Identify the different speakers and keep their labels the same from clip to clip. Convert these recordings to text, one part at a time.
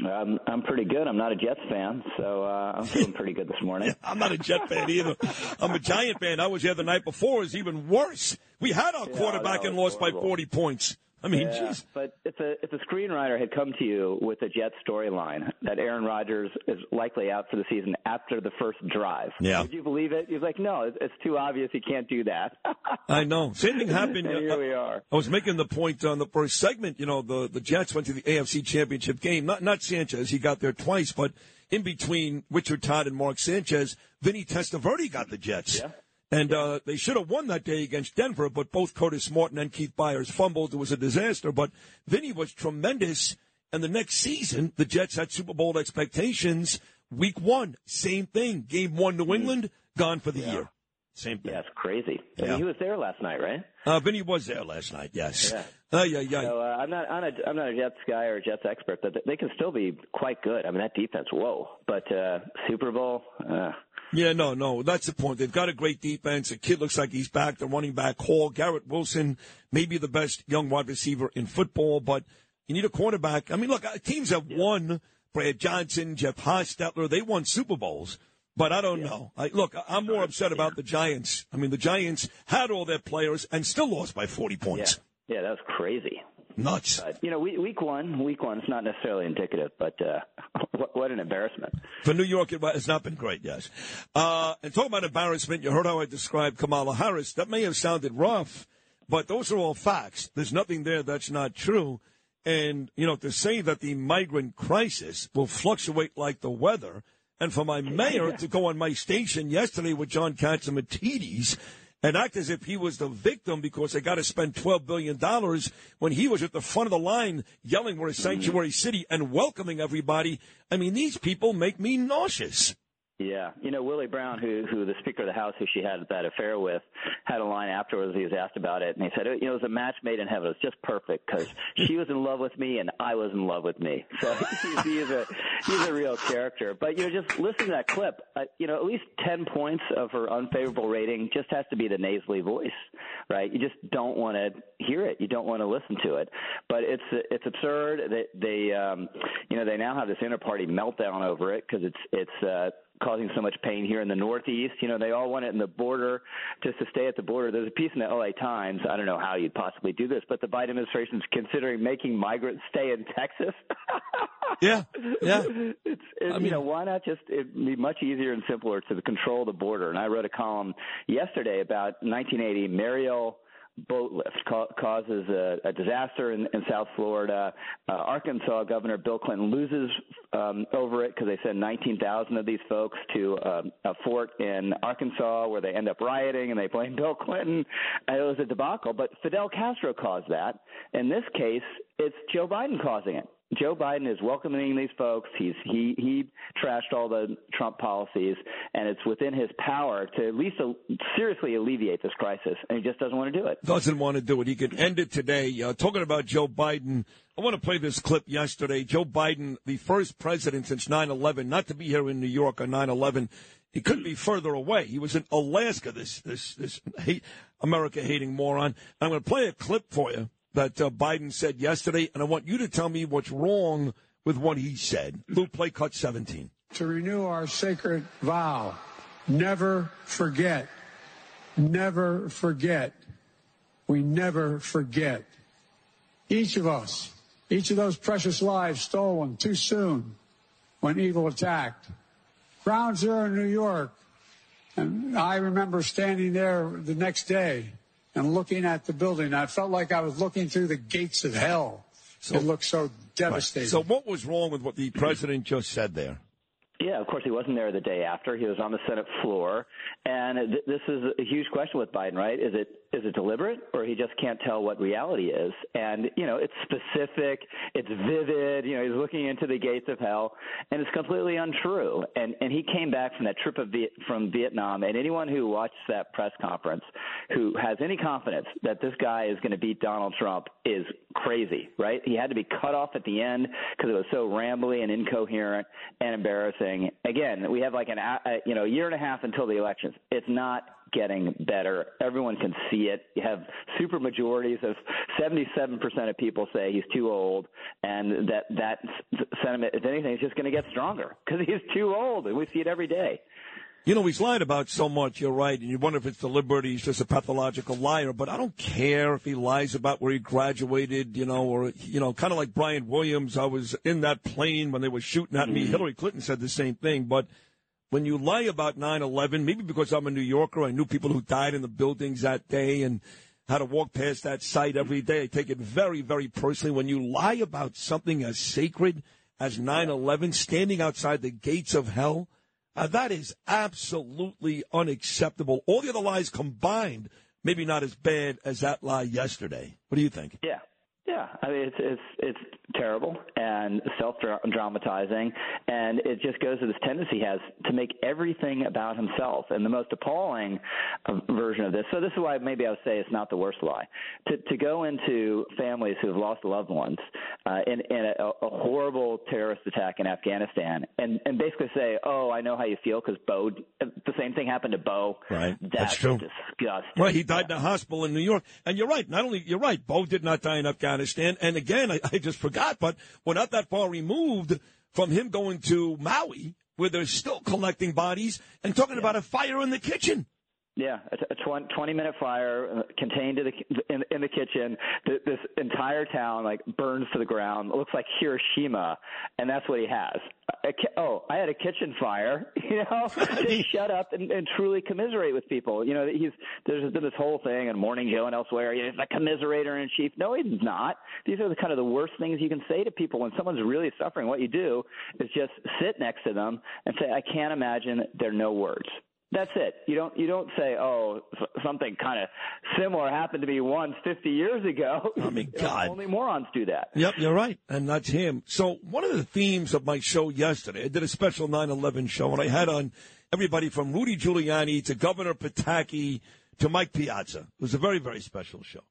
Speaker 1: I'm I'm pretty good. I'm not a Jets fan, so uh, I'm feeling pretty good this morning.
Speaker 2: Yeah, I'm not a Jet fan either. I'm a Giant fan. I was here the night before. It was even worse. We had our
Speaker 1: Yeah,
Speaker 2: quarterback and lost by 40 points. I mean,
Speaker 1: Yeah,
Speaker 2: jeez.
Speaker 1: but if a if a screenwriter had come to you with a Jets storyline that Aaron Rodgers is likely out for the season after the first drive,
Speaker 2: Yeah.
Speaker 1: would you believe it? He's like, no, it's, it's too obvious. He can't do that.
Speaker 2: I know. Same thing happened.
Speaker 1: and here we uh, are.
Speaker 2: I was making the point on the first segment. You know, the the Jets went to the AFC Championship game. Not not Sanchez. He got there twice, but in between Richard Todd and Mark Sanchez, Vinny Testaverde got the Jets.
Speaker 1: Yeah.
Speaker 2: And uh, they should have won that day against Denver, but both Curtis Martin and Keith Byars fumbled. It was a disaster. But Vinny was tremendous. And the next season, the Jets had Super Bowl expectations. Week one, same thing. Game one, New England, gone for the year. Same thing.
Speaker 1: Yeah, it's crazy. I mean, he was there last night, right?
Speaker 2: Uh, Vinny was there last night. Yes.
Speaker 1: Yeah.
Speaker 2: Uh, yeah, yeah.
Speaker 1: So uh, I'm not I'm not I'm not a Jets guy or a Jets expert, but they can still be quite good. I mean, that defense, whoa! But uh, Super Bowl, uh,
Speaker 2: Yeah, no, no. That's the point. They've got a great defense. The kid looks like he's back. The running back Hall, Garrett Wilson, maybe the best young wide receiver in football, but you need a quarterback. I mean, look, uh, teams have won. Brad Johnson, Jeff Hostetler, they won Super Bowls. But I don't know. I, look, I'm more upset about the Giants. I mean, the Giants had all their players and still lost by 40 points.
Speaker 1: yeah, that was crazy.
Speaker 2: Nuts.
Speaker 1: But you know, week, week one, week one, it's not necessarily indicative, but uh, what, what an embarrassment.
Speaker 2: For New York, it has not been great, yes. Uh, and talking about embarrassment, you heard how I described Kamala Harris. That may have sounded rough, but those are all facts. There's nothing there that's not true. And, you know, to say that the migrant crisis will fluctuate like the weather, and for my mayor to go on my station yesterday with John Catsimatidis and act as if he was the victim because they got to spend $12 billion when he was at the front of the line yelling we're a sanctuary city and welcoming everybody. I mean, these people make me nauseous.
Speaker 1: Yeah, you know Willie Brown, who who the Speaker of the House, who she had that affair with, had a line afterwards. He was asked about it, and he said, "You know, it was a match made in heaven. It was just perfect because she was in love with me and I was in love with me." So he's, he's a he's a real character. But you know, just listen to that clip. Uh, you know, at least ten points of her unfavorable rating just has to be the nasally voice, right? You just don't want to hear it. You don't want to listen to it. But it's it's absurd. They they um, you know they now have this inter-party meltdown over it because it's it's. Uh, causing so much pain here in the Northeast. You know, they all want it in the border just to stay at the border. There's a piece in the LA Times. I don't know how you'd possibly do this, but the Biden administration is considering making migrants stay in Texas.
Speaker 2: Yeah, yeah.
Speaker 1: It's, it,
Speaker 2: I mean-
Speaker 1: you know, why not just it'd be much easier and simpler to control the border. And I wrote a column yesterday about 1980 Mariel boat lift ca- causes a, a disaster in, in South Florida. Uh, Arkansas Governor Bill Clinton loses um, over it because they send 19,000 of these folks to um, a fort in Arkansas where they end up rioting and they blame Bill Clinton. It was a debacle. But Fidel Castro caused that. In this case, it's Joe Biden causing it. Joe Biden is welcoming these folks. He's he he trashed all the Trump policies, and it's within his power to at least uh, seriously alleviate this crisis, and he just doesn't want to do it.
Speaker 2: Doesn't want to do it. He could end it today. Uh, talking about Joe Biden, I want to play this clip yesterday. Joe Biden, the first president since 9/11, not to be here in New York on 9/11. He couldn't be further away. He was in Alaska. This this this hate America hating moron. I'm going to play a clip for you that uh, Biden said yesterday, and I want you to tell me what's wrong with what he said. Lou, play cut 17.
Speaker 3: to renew our sacred vow never forget, never forget. We never forget. Each of us, each of those precious lives stolen too soon when evil attacked. Ground Zero in New York. And I remember standing there the next day and looking at the building. I felt like I was looking through the gates of hell.
Speaker 2: So-
Speaker 3: it looked so devastating.
Speaker 2: So what was wrong with what the president just said there?
Speaker 1: Yeah, of course he wasn't there the day after. He was on the Senate floor, and th- this is a huge question with Biden, right? Is it is it deliberate or he just can't tell what reality is? And you know, it's specific, it's vivid. You know, he's looking into the gates of hell, and it's completely untrue. And and he came back from that trip of from Vietnam, and anyone who watched that press conference who has any confidence that this guy is going to beat Donald Trump is crazy, right? He had to be cut off at the end because it was so rambly and incoherent and embarrassing. Again, we have like an a, you know year and a half until the elections. It's not getting better. Everyone can see it. You have super majorities of 77% of people say he's too old, and that that sentiment, if anything, is just going to get stronger because he's too old, and we see it every day.
Speaker 2: You know, he's lied about so much, you're right, and you wonder if it's deliberate, he's just a pathological liar, but I don't care if he lies about where he graduated, you know, or, you know, kind of like Brian Williams. I was in that plane when they were shooting at me. Mm-hmm. Hillary Clinton said the same thing, but when you lie about 9-11, maybe because I'm a New Yorker, I knew people who died in the buildings that day and had to walk past that site every day. I take it very, very personally. When you lie about something as sacred as 9-11, standing outside the gates of hell, uh, that is absolutely unacceptable. All the other lies combined, maybe not as bad as that lie yesterday. What do you think?
Speaker 1: Yeah. Yeah, I mean it's it's it's terrible and self-dramatizing, and it just goes to this tendency he has to make everything about himself. And the most appalling uh, version of this. So this is why maybe I would say it's not the worst lie. To to go into families who have lost loved ones uh, in in a, a horrible terrorist attack in Afghanistan, and and basically say, oh, I know how you feel because Bo, the same thing happened to Bo.
Speaker 2: Right,
Speaker 1: that's,
Speaker 2: that's true.
Speaker 1: Disgusting.
Speaker 2: Right, he died in a hospital in New York, and you're right. Not only you're right, Bo did not die in Afghanistan. Afghanistan. And again, I, I just forgot, but we're not that far removed from him going to Maui, where they're still collecting bodies and talking yeah. about a fire in the kitchen.
Speaker 1: Yeah, a 20 minute fire uh, contained in the, in, in the kitchen. This entire town like burns to the ground. It looks like Hiroshima, and that's what he has. Oh, I had a kitchen fire. You know, just shut up and, and truly commiserate with people. You know, he's there's been this whole thing in Morning Joe and elsewhere. He's a commiserator in chief. No, he's not. These are the kind of the worst things you can say to people when someone's really suffering. What you do is just sit next to them and say, "I can't imagine there are no words." That's it. You don't you don't say, "Oh, something kind of similar happened to me once 50 years ago."
Speaker 2: I mean, God,
Speaker 1: only morons do that.
Speaker 2: Yep, you're right, and that's him. So one of the themes of my show yesterday, I did a special 9/11 show, and I had on everybody from Rudy Giuliani to Governor Pataki to Mike Piazza. It was a very very special show.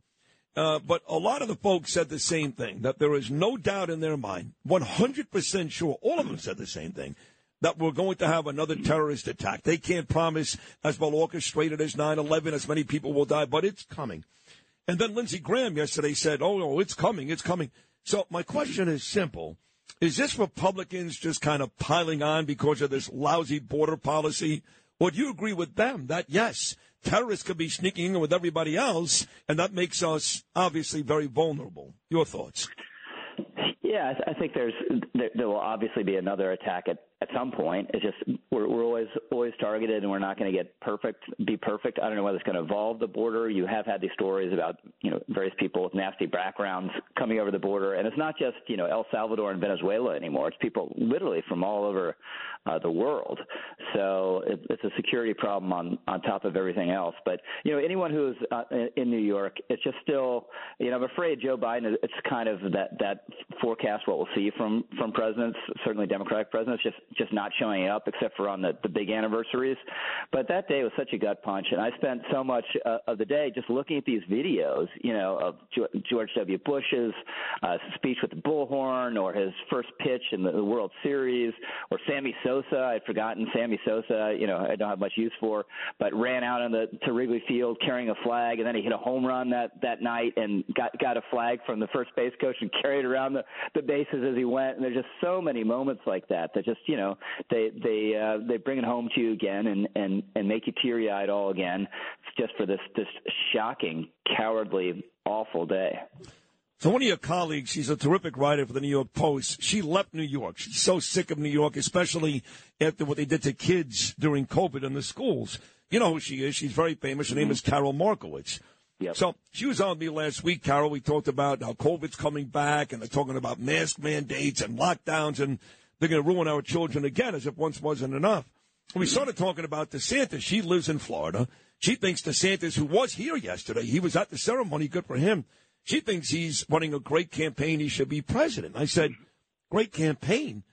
Speaker 2: Uh, but a lot of the folks said the same thing that there is no doubt in their mind, 100% sure, all of them said the same thing, that we're going to have another terrorist attack. They can't promise as well orchestrated as 9-11, as many people will die, but it's coming. And then Lindsey Graham yesterday said, oh, no, it's coming, it's coming. So my question is simple. Is this Republicans just kind of piling on because of this lousy border policy? Or do you agree with them that, yes, terrorists could be sneaking in with everybody else, and that makes us obviously very vulnerable? Your thoughts?
Speaker 1: Yeah, I think there's there, there will obviously be another attack at at some point. It's just we're, we're always always targeted, and we're not going to get perfect, be perfect. I don't know whether it's going to evolve the border. You have had these stories about you know various people with nasty backgrounds coming over the border, and it's not just you know El Salvador and Venezuela anymore. It's people literally from all over uh, the world. So it, it's a security problem on on top of everything else. But you know anyone who's uh, in New York, it's just still you know I'm afraid Joe Biden. It's kind of that that forecast what we'll see from from presidents, certainly Democratic presidents, just just not showing up except for on the, the big anniversaries. But that day was such a gut punch, and I spent so much uh, of the day just looking at these videos, you know, of George W. Bush's uh, speech with the bullhorn, or his first pitch in the, the World Series, or Sammy Sosa. I'd forgotten Sammy Sosa. You know, I don't have much use for, but ran out on the to Wrigley Field carrying a flag, and then he hit a home run that that night and got got a flag from the first base coach and carried around the the bases as he went. And there's just so many moments like that that just you know know they they uh, they bring it home to you again and and and make you teary eyed all again just for this this shocking, cowardly, awful day.
Speaker 2: So one of your colleagues, she's a terrific writer for the New York Post. She left New York. She's so sick of New York, especially after what they did to kids during COVID in the schools. You know who she is. She's very famous. Her mm-hmm. name is Carol Markowitz.
Speaker 1: Yep.
Speaker 2: So she was on me last week, Carol. We talked about how COVID's coming back, and they're talking about mask mandates and lockdowns, and they're going to ruin our children again as if once wasn't enough. we started talking about DeSantis. She lives in Florida. She thinks DeSantis, who was here yesterday, he was at the ceremony. Good for him. She thinks he's running a great campaign. He should be president. I said, great campaign.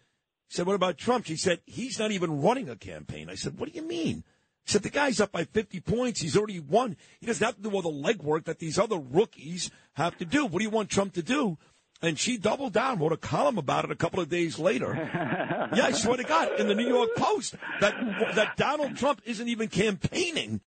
Speaker 2: He said, what about Trump? She said, he's not even running a campaign. I said, what do you mean? He said, the guy's up by 50 points. He's already won. He doesn't have to do all the legwork that these other rookies have to do. What do you want Trump to do? And she doubled down, wrote a column about it a couple of days later. yeah, I swear to God, in the New York Post, that that Donald Trump isn't even campaigning